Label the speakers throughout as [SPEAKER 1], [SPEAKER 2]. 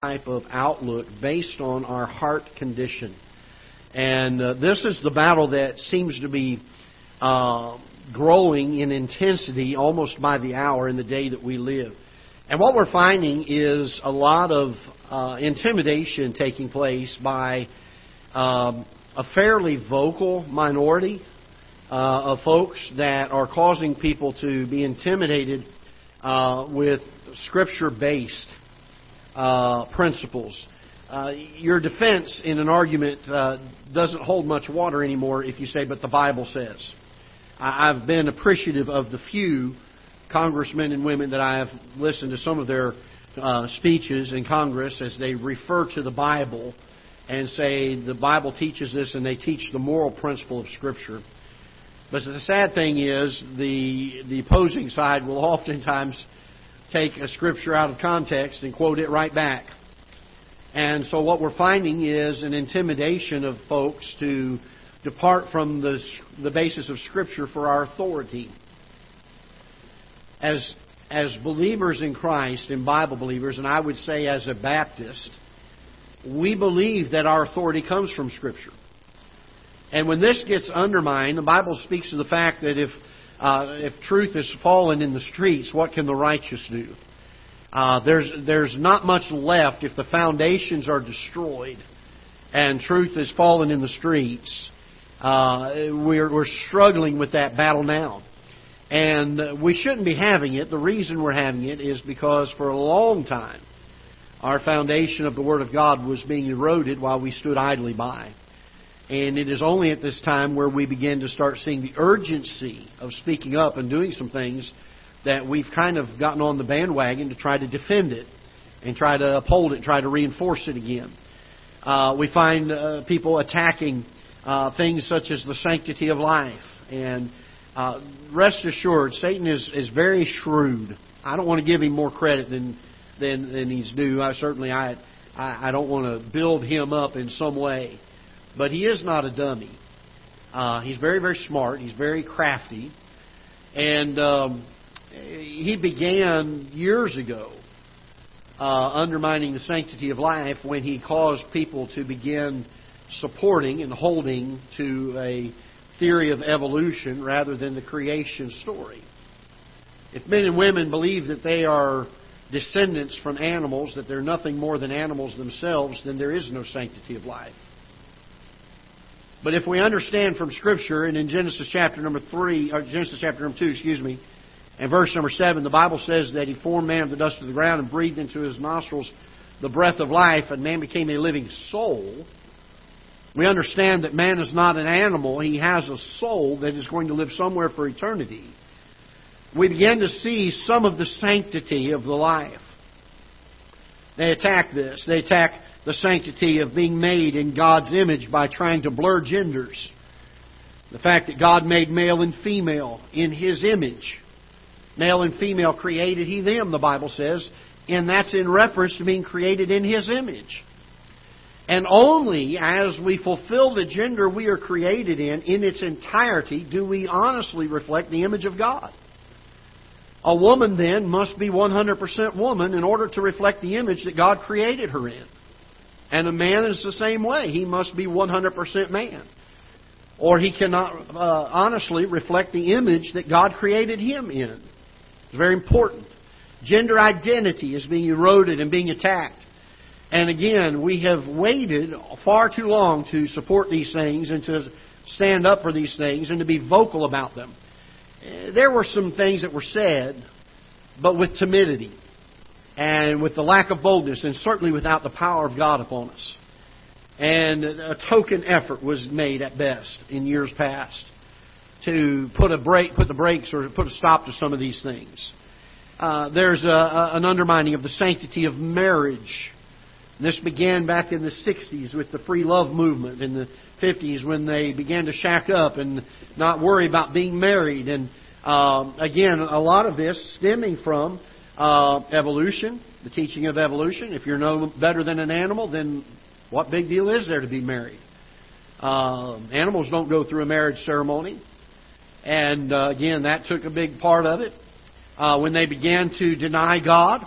[SPEAKER 1] type of outlook based on our heart condition. And uh, this is the battle that seems to be uh, growing in intensity almost by the hour in the day that we live. And what we're finding is a lot of uh, intimidation taking place by um, a fairly vocal minority uh, of folks that are causing people to be intimidated uh, with scripture based uh, principles. Uh, your defense in an argument uh, doesn't hold much water anymore if you say, but the Bible says. I, I've been appreciative of the few congressmen and women that I have listened to some of their uh, speeches in Congress as they refer to the Bible and say the Bible teaches this and they teach the moral principle of Scripture. But the sad thing is, the the opposing side will oftentimes take a scripture out of context and quote it right back. And so what we're finding is an intimidation of folks to depart from the the basis of Scripture for our authority. As as believers in Christ and Bible believers, and I would say as a Baptist, we believe that our authority comes from Scripture. And when this gets undermined, the Bible speaks of the fact that if uh, if truth is fallen in the streets, what can the righteous do? Uh, there's there's not much left if the foundations are destroyed and truth is fallen in the streets. Uh, we're we're struggling with that battle now, and we shouldn't be having it. The reason we're having it is because for a long time, our foundation of the Word of God was being eroded while we stood idly by. And it is only at this time where we begin to start seeing the urgency of speaking up and doing some things that we've kind of gotten on the bandwagon to try to defend it and try to uphold it try to reinforce it again. Uh, we find uh, people attacking uh, things such as the sanctity of life. And uh, rest assured, Satan is, is very shrewd. I don't want to give him more credit than, than, than he's due. I certainly I, I, I don't want to build him up in some way. But he is not a dummy. Uh, he's very, very smart. He's very crafty. And um, he began years ago uh, undermining the sanctity of life when he caused people to begin supporting and holding to a theory of evolution rather than the creation story. If men and women believe that they are descendants from animals, that they're nothing more than animals themselves, then there is no sanctity of life. But if we understand from Scripture, and in Genesis chapter number three, or Genesis chapter number two, excuse me, and verse number seven, the Bible says that He formed man of the dust of the ground and breathed into his nostrils the breath of life, and man became a living soul. We understand that man is not an animal; he has a soul that is going to live somewhere for eternity. We begin to see some of the sanctity of the life. They attack this. They attack the sanctity of being made in God's image by trying to blur genders. The fact that God made male and female in His image. Male and female created He them, the Bible says, and that's in reference to being created in His image. And only as we fulfill the gender we are created in in its entirety do we honestly reflect the image of God. A woman then must be 100% woman in order to reflect the image that God created her in. And a man is the same way. He must be 100% man. Or he cannot uh, honestly reflect the image that God created him in. It's very important. Gender identity is being eroded and being attacked. And again, we have waited far too long to support these things and to stand up for these things and to be vocal about them. There were some things that were said, but with timidity and with the lack of boldness, and certainly without the power of God upon us. And a token effort was made at best in years past to put a break, put the brakes, or put a stop to some of these things. Uh, there's a, a, an undermining of the sanctity of marriage. This began back in the 60s with the free love movement, in the 50s when they began to shack up and not worry about being married. And um, again, a lot of this stemming from uh, evolution, the teaching of evolution. If you're no better than an animal, then what big deal is there to be married? Uh, animals don't go through a marriage ceremony. And uh, again, that took a big part of it. Uh, when they began to deny God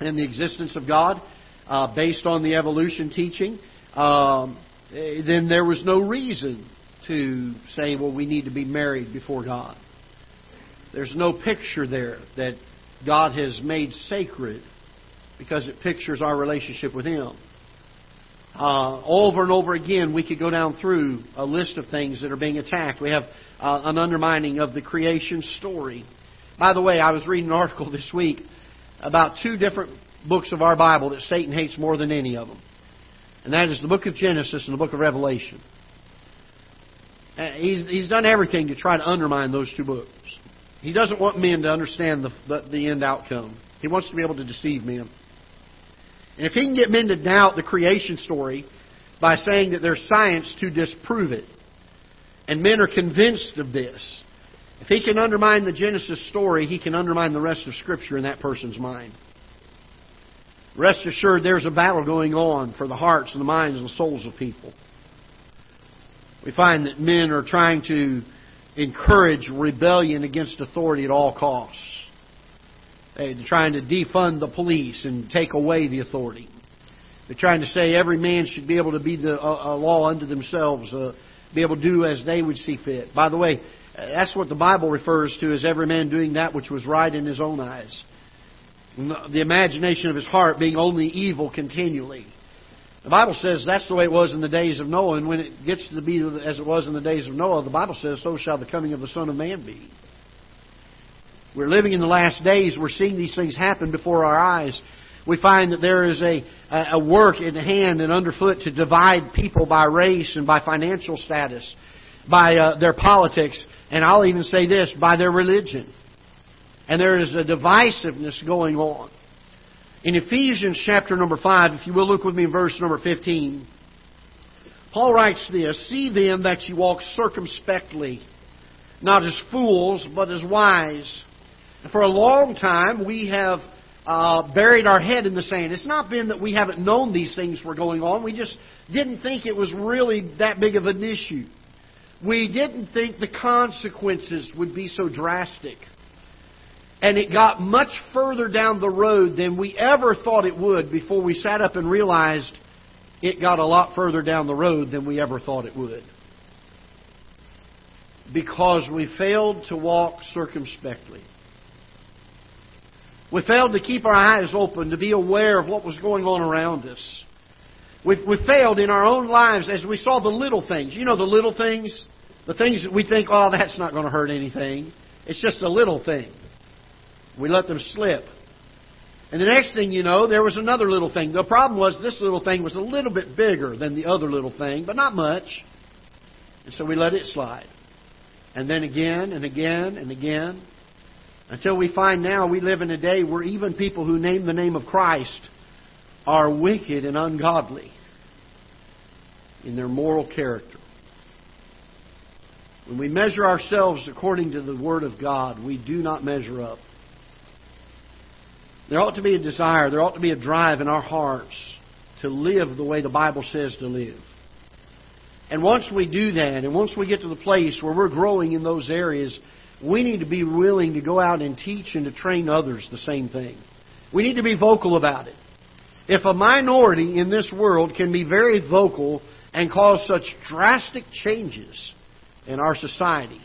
[SPEAKER 1] and the existence of God, uh, based on the evolution teaching, um, then there was no reason to say, well, we need to be married before God. There's no picture there that God has made sacred because it pictures our relationship with Him. Uh, over and over again, we could go down through a list of things that are being attacked. We have uh, an undermining of the creation story. By the way, I was reading an article this week about two different books of our Bible that Satan hates more than any of them. And that is the book of Genesis and the book of Revelation. Uh, he's, he's done everything to try to undermine those two books. He doesn't want men to understand the, the, the end outcome. He wants to be able to deceive men. And if he can get men to doubt the creation story by saying that there's science to disprove it, and men are convinced of this, if he can undermine the Genesis story, he can undermine the rest of Scripture in that person's mind. Rest assured, there's a battle going on for the hearts and the minds and the souls of people. We find that men are trying to encourage rebellion against authority at all costs. They're trying to defund the police and take away the authority. They're trying to say every man should be able to be the a, law unto themselves, uh, be able to do as they would see fit. By the way, that's what the Bible refers to as every man doing that which was right in his own eyes. The imagination of his heart being only evil continually. The Bible says that's the way it was in the days of Noah, and when it gets to be as it was in the days of Noah, the Bible says, so shall the coming of the Son of Man be. We're living in the last days. We're seeing these things happen before our eyes. We find that there is a, a work in hand and underfoot to divide people by race and by financial status, by uh, their politics, and I'll even say this, by their religion. And there is a divisiveness going on. In Ephesians chapter number 5, if you will look with me in verse number 15, Paul writes this See then that you walk circumspectly, not as fools, but as wise And for a long time, we have uh, buried our head in the sand. It's not been that we haven't known these things were going on. We just didn't think it was really that big of an issue. We didn't think the consequences would be so drastic. And it got much further down the road than we ever thought it would before we sat up and realized it got a lot further down the road than we ever thought it would. Because we failed to walk circumspectly. We failed to keep our eyes open, to be aware of what was going on around us. We, we failed in our own lives as we saw the little things. You know, the little things? The things that we think, oh, that's not going to hurt anything. It's just a little thing. We let them slip. And the next thing you know, there was another little thing. The problem was this little thing was a little bit bigger than the other little thing, but not much. And so we let it slide. And then again and again and again. Until we find now we live in a day where even people who name the name of Christ are wicked and ungodly in their moral character. When we measure ourselves according to the Word of God, we do not measure up. There ought to be a desire, there ought to be a drive in our hearts to live the way the Bible says to live. And once we do that, and once we get to the place where we're growing in those areas, we need to be willing to go out and teach and to train others the same thing. We need to be vocal about it. If a minority in this world can be very vocal and cause such drastic changes in our society,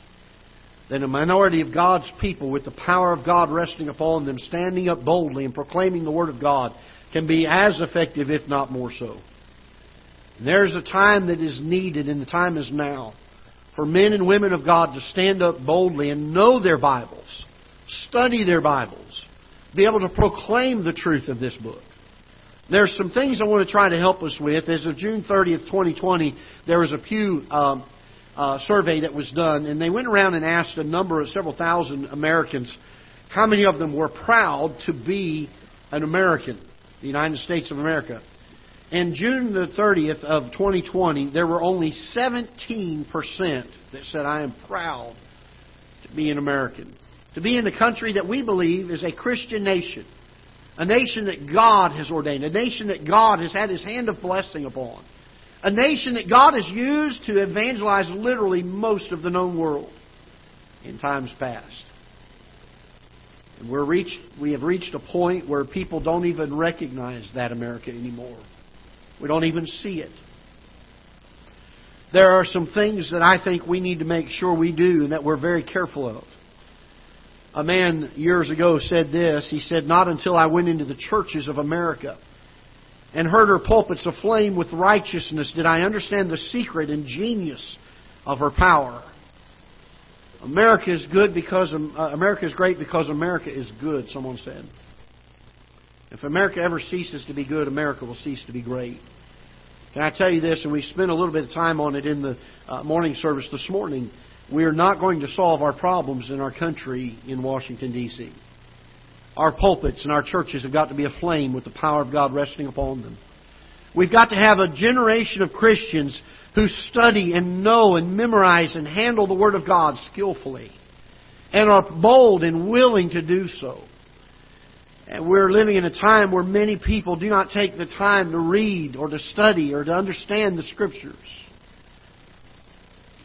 [SPEAKER 1] then a minority of God's people, with the power of God resting upon them, standing up boldly and proclaiming the Word of God, can be as effective, if not more so. And there's a time that is needed, and the time is now for men and women of God to stand up boldly and know their Bibles, study their Bibles, be able to proclaim the truth of this book. There's some things I want to try to help us with. As of June 30th, 2020, there was a Pew um, uh, survey that was done, and they went around and asked a number of several thousand Americans how many of them were proud to be an American, the United States of America. And June the 30th of 2020, there were only 17% that said, I am proud to be an American. To be in a country that we believe is a Christian nation. A nation that God has ordained. A nation that God has had His hand of blessing upon. A nation that God has used to evangelize literally most of the known world in times past. And we're reached, we have reached a point where people don't even recognize that America anymore. We don't even see it. There are some things that I think we need to make sure we do and that we're very careful of. A man years ago said this. He said, Not until I went into the churches of America and heard her pulpits aflame with righteousness did I understand the secret and genius of her power. America is good because uh, America is great because America is good, someone said. If America ever ceases to be good, America will cease to be great. Can I tell you this? And we spent a little bit of time on it in the uh, morning service this morning. We are not going to solve our problems in our country in Washington, D.C. Our pulpits and our churches have got to be aflame with the power of God resting upon them. We've got to have a generation of Christians who study and know and memorize and handle the Word of God skillfully and are bold and willing to do so. And we're living in a time where many people do not take the time to read or to study or to understand the Scriptures.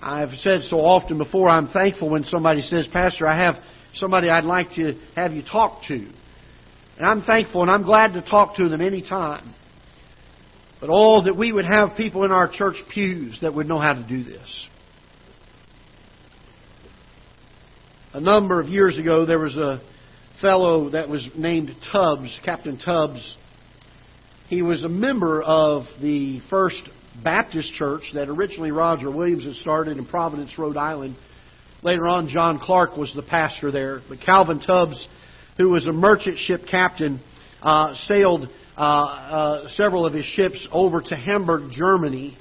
[SPEAKER 1] I've said so often before, I'm thankful when somebody says, Pastor, I have somebody I'd like to have you talk to. And I'm thankful and I'm glad to talk to them anytime. But oh, that we would have people in our church pews that would know how to do this. A number of years ago, there was a fellow that was named Tubbs, Captain Tubbs. He was a member of the First Baptist Church that originally Roger Williams had started in Providence, Rhode Island. Later on, John Clark was the pastor there. But Calvin Tubbs, who was a merchant ship captain, uh, sailed uh, uh, several of his ships over to Hamburg, Germany,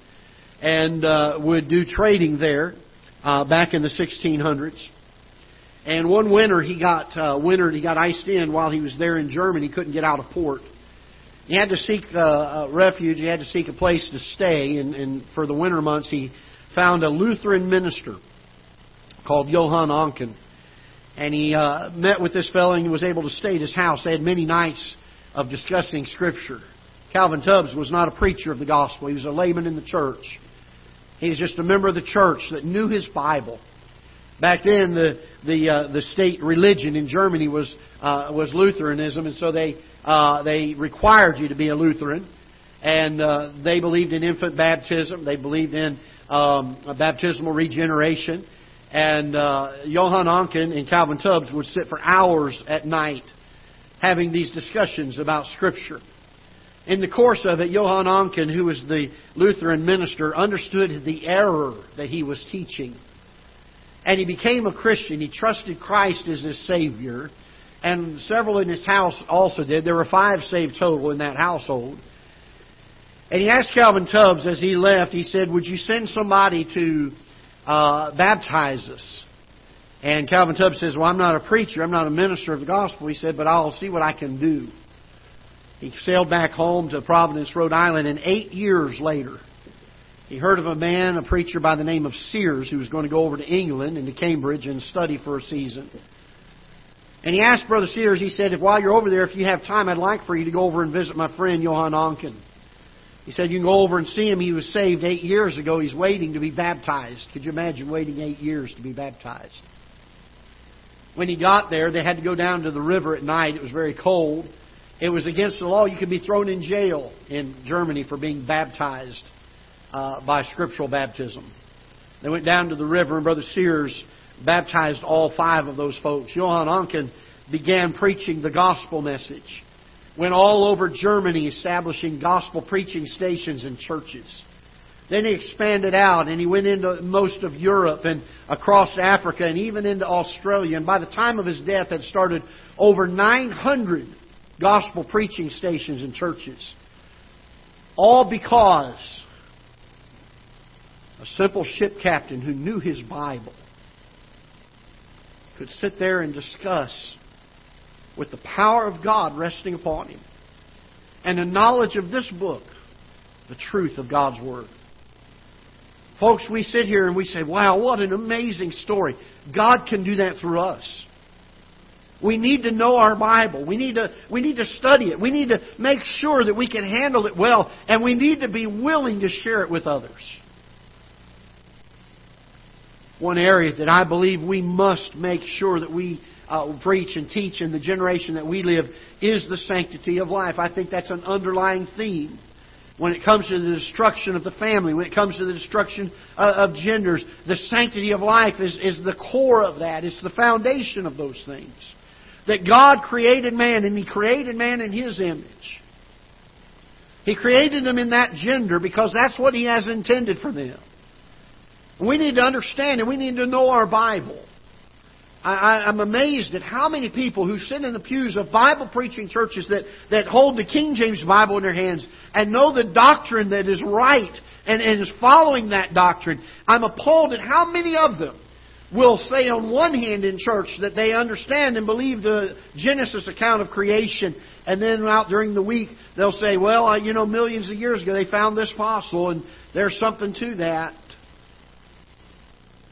[SPEAKER 1] and uh, would do trading there uh, back in the 1600s. And one winter he got uh, winter he got iced in while he was there in Germany. He couldn't get out of port. He had to seek uh, a refuge. He had to seek a place to stay. And, and for the winter months, he found a Lutheran minister called Johann Oncken. And he uh, met with this fellow and he was able to stay at his house. They had many nights of discussing Scripture. Calvin Tubbs was not a preacher of the gospel. He was a layman in the church. He was just a member of the church that knew his Bible. Back then, the the uh, the state religion in Germany was uh, was Lutheranism, and so they uh, they required you to be a Lutheran, and uh, they believed in infant baptism. They believed in um, baptismal regeneration, and uh, Johann Oncken and Calvin Tubbs would sit for hours at night having these discussions about Scripture. In the course of it, Johann Oncken, who was the Lutheran minister, understood the error that he was teaching and he became a Christian. He trusted Christ as his Savior. And several in his house also did. There were five saved total in that household. And he asked Calvin Tubbs as he left, he said, Would you send somebody to uh? And Calvin Tubbs says, Well, I'm not a preacher. I'm not a minister of the gospel. He said, But I'll see what I can do. He sailed back home to Providence, Rhode Island, and eight years later, he heard of a man, a preacher by the name of Sears, who was going to go over to England and to Cambridge and study for a season. And he asked Brother Sears, he said, if while you're over there, if you have time, I'd like for you to go over and visit my friend Johann Oncken. He said, you can go over and see him. He was saved eight years ago. He's waiting to be baptized. Could you imagine waiting eight years to be baptized? When he got there, they had to go down to the river at night. It was very cold. It was against the law. You could be thrown in jail in Germany for being baptized uh, by scriptural baptism. They went down to the river, and Brother Sears baptized all five of those folks. Johann Oncken began preaching the gospel message. Went all over Germany establishing gospel preaching stations and churches. Then he expanded out and he went into most of Europe and across Africa and even into Australia. And by the time of his death, had started over 900 gospel preaching stations and churches. All because a simple ship captain who knew his Bible could sit there and discuss with the power of God resting upon him and a knowledge of this book the truth of God's Word. Folks, we sit here and we say, wow, what an amazing story. God can do that through us. We need to know our Bible. We need to, we need to study it. We need to make sure that we can handle it well, and we need to be willing to share it with others. One area that I believe we must make sure that we uh, preach and teach in the generation that we live is the sanctity of life. I think that's an underlying theme. When it comes to the destruction of the family, when it comes to the destruction uh, of genders, the sanctity of life is, is the core of that. It's the foundation of those things. That God created man, and He created man in His image. He created them in that gender because that's what He has intended for them. We need to understand and we need to know our Bible. I, am amazed at how many people who sit in the pews of Bible preaching churches that, that hold the King James Bible in their hands and know the doctrine that is right and, and is following that doctrine. I'm appalled at how many of them will say on one hand in church that they understand and believe the Genesis account of creation, and then out during the week they'll say, well, you know, millions of years ago they found this fossil, and there's something to that.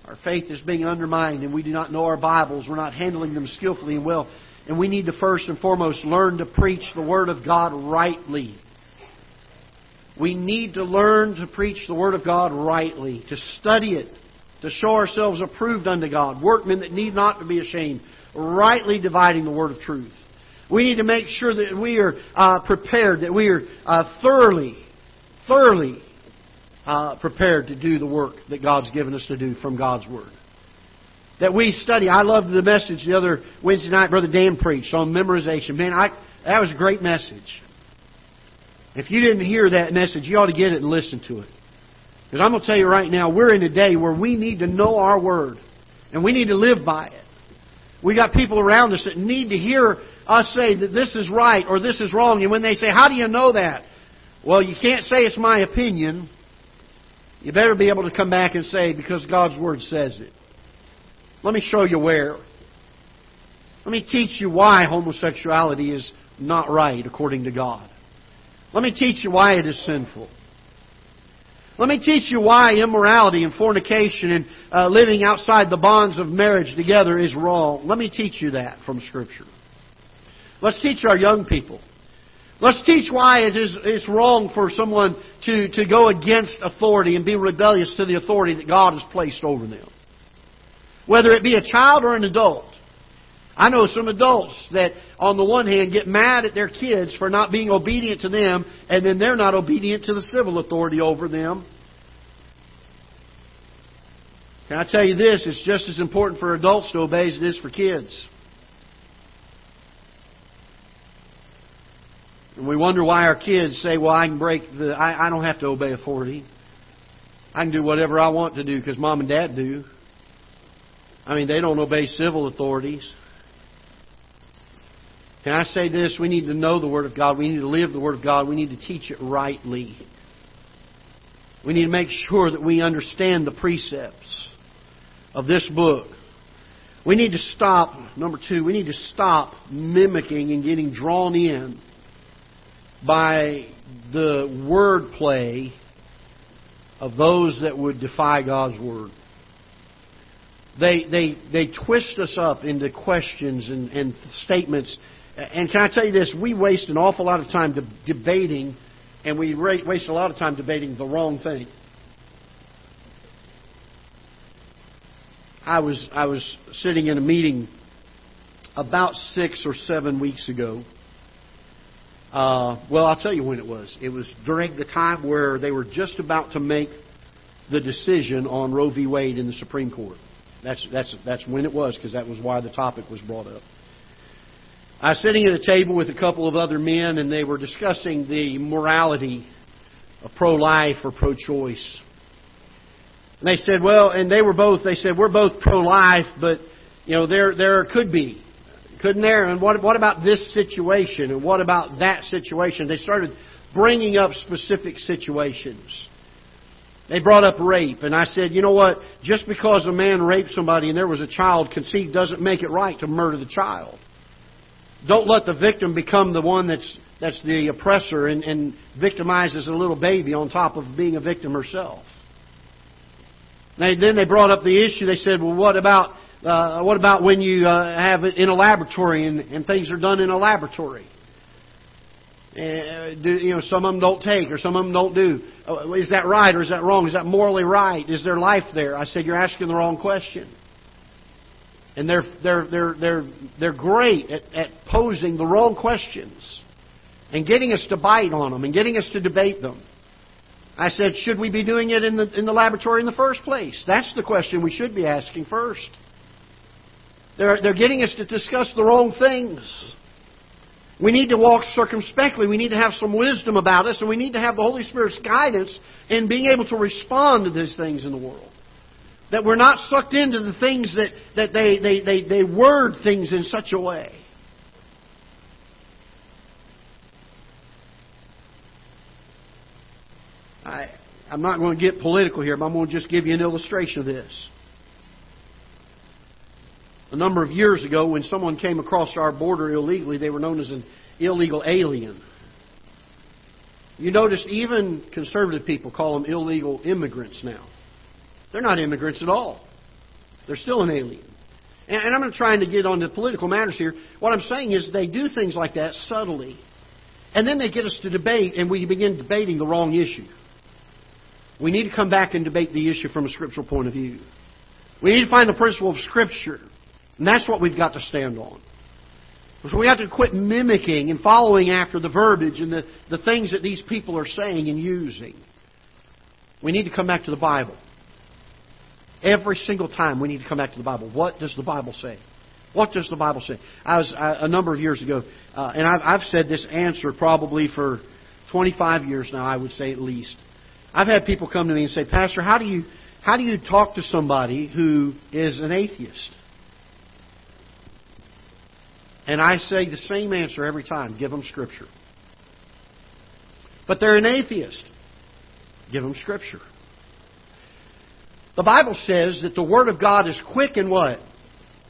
[SPEAKER 1] Our faith is being undermined, and we do not know our Bibles. We're not handling them skillfully and well. And we need to first and foremost learn to preach the Word of God rightly. We need to learn to preach the Word of God rightly, to study it, to show ourselves approved unto God, workmen that need not to be ashamed, rightly dividing the Word of truth. We need to make sure that we are uh, prepared, that we are uh, thoroughly, thoroughly uh, prepared to do the work that God's given us to do from God's Word. That we study. I loved the message the other Wednesday night Brother Dan preached on memorization. Man, I, that was a great message. If you didn't hear that message, you ought to get it and listen to it. Because I'm going to tell you right now, we're in a day where we need to know our Word. And we need to live by it. We got people around us that need to hear us say that this is right or this is wrong. And when they say, How do you know that? Well, you can't say it's my opinion. You better be able to come back and say, because God's Word says it. Let me show you where. Let me teach you why homosexuality is not right according to God. Let me teach you why it is sinful. Let me teach you why immorality and fornication and uh, living outside the bonds of marriage together is wrong. Let me teach you that from Scripture. Let's teach our young people Let's teach why it is it's wrong for someone to, to go against authority and be rebellious to the authority that God has placed over them. Whether it be a child or an adult. I know some adults that, on the one hand, get mad at their kids for not being obedient to them, and then they're not obedient to the civil authority over them. Can I tell you this? It's just as important for adults to obey as it is for kids. And we wonder why our kids say, well, I can break the, I, I don't have to obey authority. I can do whatever I want to do because mom and dad do. I mean, they don't obey civil authorities. Can I say this? We need to know the Word of God. We need to live the Word of God. We need to teach it rightly. We need to make sure that we understand the precepts of this book. We need to stop, number two, we need to stop mimicking and getting drawn in by the wordplay of those that would defy God's word. They, they, they twist us up into questions and, and statements. And can I tell you this? We waste an awful lot of time de- debating, and we waste a lot of time debating the wrong thing. I was, I was sitting in a meeting about six or seven weeks ago uh, well, I'll tell you when it was. It was during the time where they were just about to make the decision on Roe v. Wade in the Supreme Court. That's, that's, that's when it was, because that was why the topic was brought up. I was sitting at a table with a couple of other men, and they were discussing the morality of pro life or pro choice. And they said, well, and they were both, they said, we're both pro life, but, you know, there, there could be couldn't there? And what, what about this situation? And what about that situation? They started bringing up specific situations. They brought up rape, and I said, you know what? Just because a man raped somebody and there was a child conceived doesn't make it right to murder the child. Don't let the victim become the one that's that's the oppressor and, and victimizes a little baby on top of being a victim herself. Then they brought up the issue. They said, well, what about uh, what about when you uh, have it in a laboratory and, and things are done in a laboratory? Uh, you know, some of them don't take or some of them don't do. Uh, is that right or is that wrong? Is that morally right? Is there life there? I said, you're asking the wrong question. And they're, they're, they're, they're, they're great at, at posing the wrong questions and getting us to bite on them and getting us to debate them. I said, should we be doing it in the, in the laboratory in the first place? That's the question we should be asking first. They're, they're getting us to discuss the wrong things. We need to walk circumspectly. We need to have some wisdom about us, and we need to have the Holy Spirit's guidance in being able to respond to these things in the world. That we're not sucked into the things that, that they, they, they, they word things in such a way. I, I'm not going to get political here, but I'm going to just give you an illustration of this. A number of years ago, when someone came across our border illegally, they were known as an illegal alien. You notice even conservative people call them illegal immigrants now. They're not immigrants at all. They're still an alien. And I'm not trying to get on the political matters here. What I'm saying is they do things like that subtly. And then they get us to debate, and we begin debating the wrong issue. We need to come back and debate the issue from a scriptural point of view. We need to find the principle of Scripture. And that's what we've got to stand on. So we have to quit mimicking and following after the verbiage and the, the things that these people are saying and using. We need to come back to the Bible. Every single time we need to come back to the Bible. What does the Bible say? What does the Bible say? I was I, a number of years ago, uh, and I've, I've said this answer probably for 25 years now. I would say at least. I've had people come to me and say, Pastor, how do you how do you talk to somebody who is an atheist? And I say the same answer every time give them Scripture. But they're an atheist. Give them Scripture. The Bible says that the Word of God is quick and what?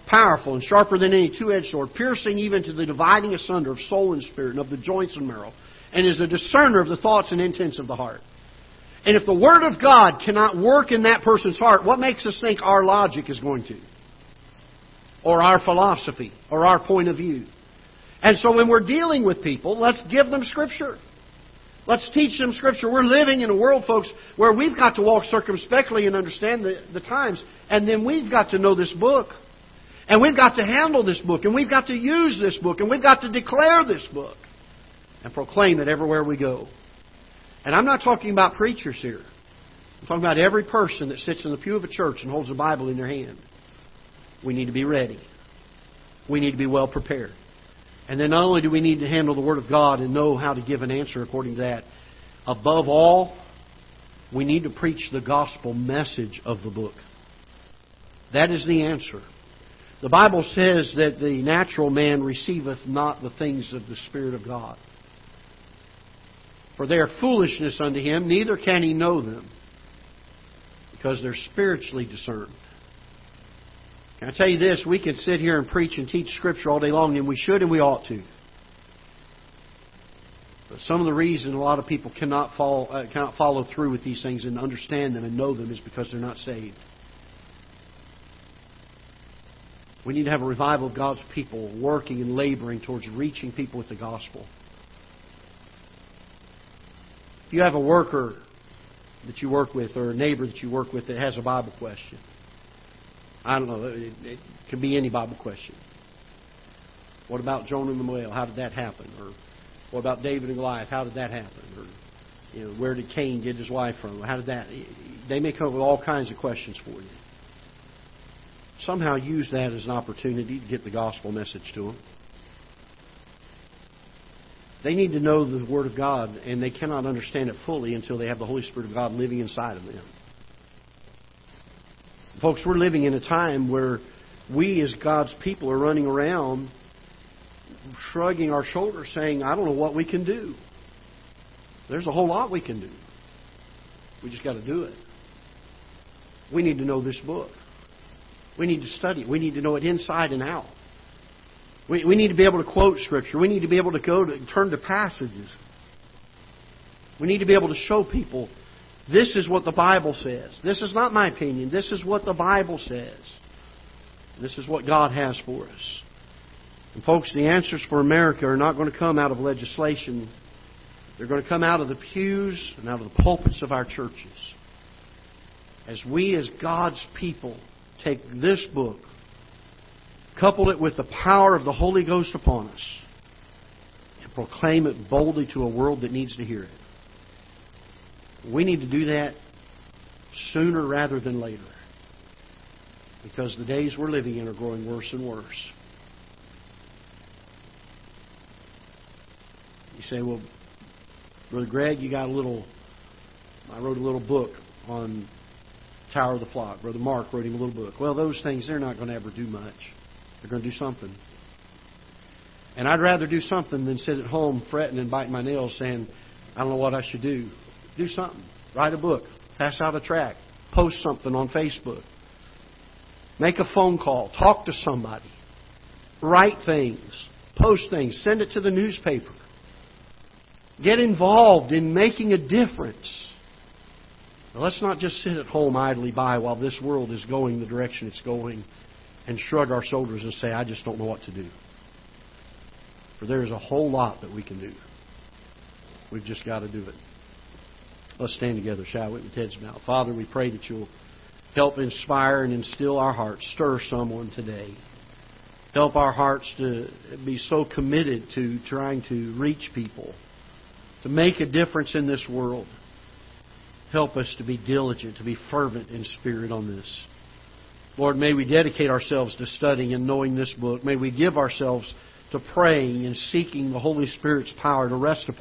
[SPEAKER 1] Powerful and sharper than any two edged sword, piercing even to the dividing asunder of soul and spirit and of the joints and marrow, and is a discerner of the thoughts and intents of the heart. And if the Word of God cannot work in that person's heart, what makes us think our logic is going to? Or our philosophy or our point of view. And so when we're dealing with people, let's give them Scripture. Let's teach them Scripture. We're living in a world, folks, where we've got to walk circumspectly and understand the, the times. And then we've got to know this book. And we've got to handle this book. And we've got to use this book. And we've got to declare this book. And proclaim it everywhere we go. And I'm not talking about preachers here. I'm talking about every person that sits in the pew of a church and holds a Bible in their hand. We need to be ready. We need to be well prepared. And then not only do we need to handle the Word of God and know how to give an answer according to that, above all, we need to preach the gospel message of the book. That is the answer. The Bible says that the natural man receiveth not the things of the Spirit of God. For they are foolishness unto him, neither can he know them, because they're spiritually discerned. I tell you this? We can sit here and preach and teach Scripture all day long, and we should and we ought to. But some of the reason a lot of people cannot follow, uh, cannot follow through with these things and understand them and know them is because they're not saved. We need to have a revival of God's people working and laboring towards reaching people with the gospel. If you have a worker that you work with or a neighbor that you work with that has a Bible question, I don't know. It, it could be any Bible question. What about Jonah and the whale? How did that happen? Or what about David and Goliath? How did that happen? Or you know, where did Cain get his wife from? How did that? They may come up with all kinds of questions for you. Somehow use that as an opportunity to get the gospel message to them. They need to know the Word of God, and they cannot understand it fully until they have the Holy Spirit of God living inside of them. Folks, we're living in a time where we as God's people are running around shrugging our shoulders saying, I don't know what we can do. There's a whole lot we can do. We just got to do it. We need to know this book. We need to study it. We need to know it inside and out. We, we need to be able to quote Scripture. We need to be able to go to turn to passages. We need to be able to show people this is what the Bible says. This is not my opinion. This is what the Bible says. This is what God has for us. And folks, the answers for America are not going to come out of legislation. They're going to come out of the pews and out of the pulpits of our churches. As we, as God's people, take this book couple it with the power of the Holy Ghost upon us, and proclaim it boldly to a world that needs to hear it. We need to do that sooner rather than later because the days we're living in are growing worse and worse. You say, well, Brother Greg, you got a little. I wrote a little book on Tower of the Flock. Brother Mark wrote him a little book. Well, those things, they're not going to ever do much. They're going to do something. And I'd rather do something than sit at home fretting and biting my nails saying, I don't know what I should do. Do something. Write a book. Pass out a tract. Post something on Facebook. Make a phone call. Talk to somebody. Write things. Post things. Send it to the newspaper. Get involved in making a difference. Now, let's not just sit at home idly by while this world is going the direction it's going and shrug our shoulders and say, I just don't know what to do. For there's a whole lot that we can do. We've just got to do it. Let's stand together, shall we, with heads bowed. Father, we pray that you'll help inspire and instill our hearts, stir someone today. Help our hearts to be so committed to trying to reach people, to make a difference in this world. Help us to be diligent, to be fervent in spirit on this. Lord, may we dedicate ourselves to studying and knowing this book. May we give ourselves to praying and seeking the Holy Spirit's power to rest upon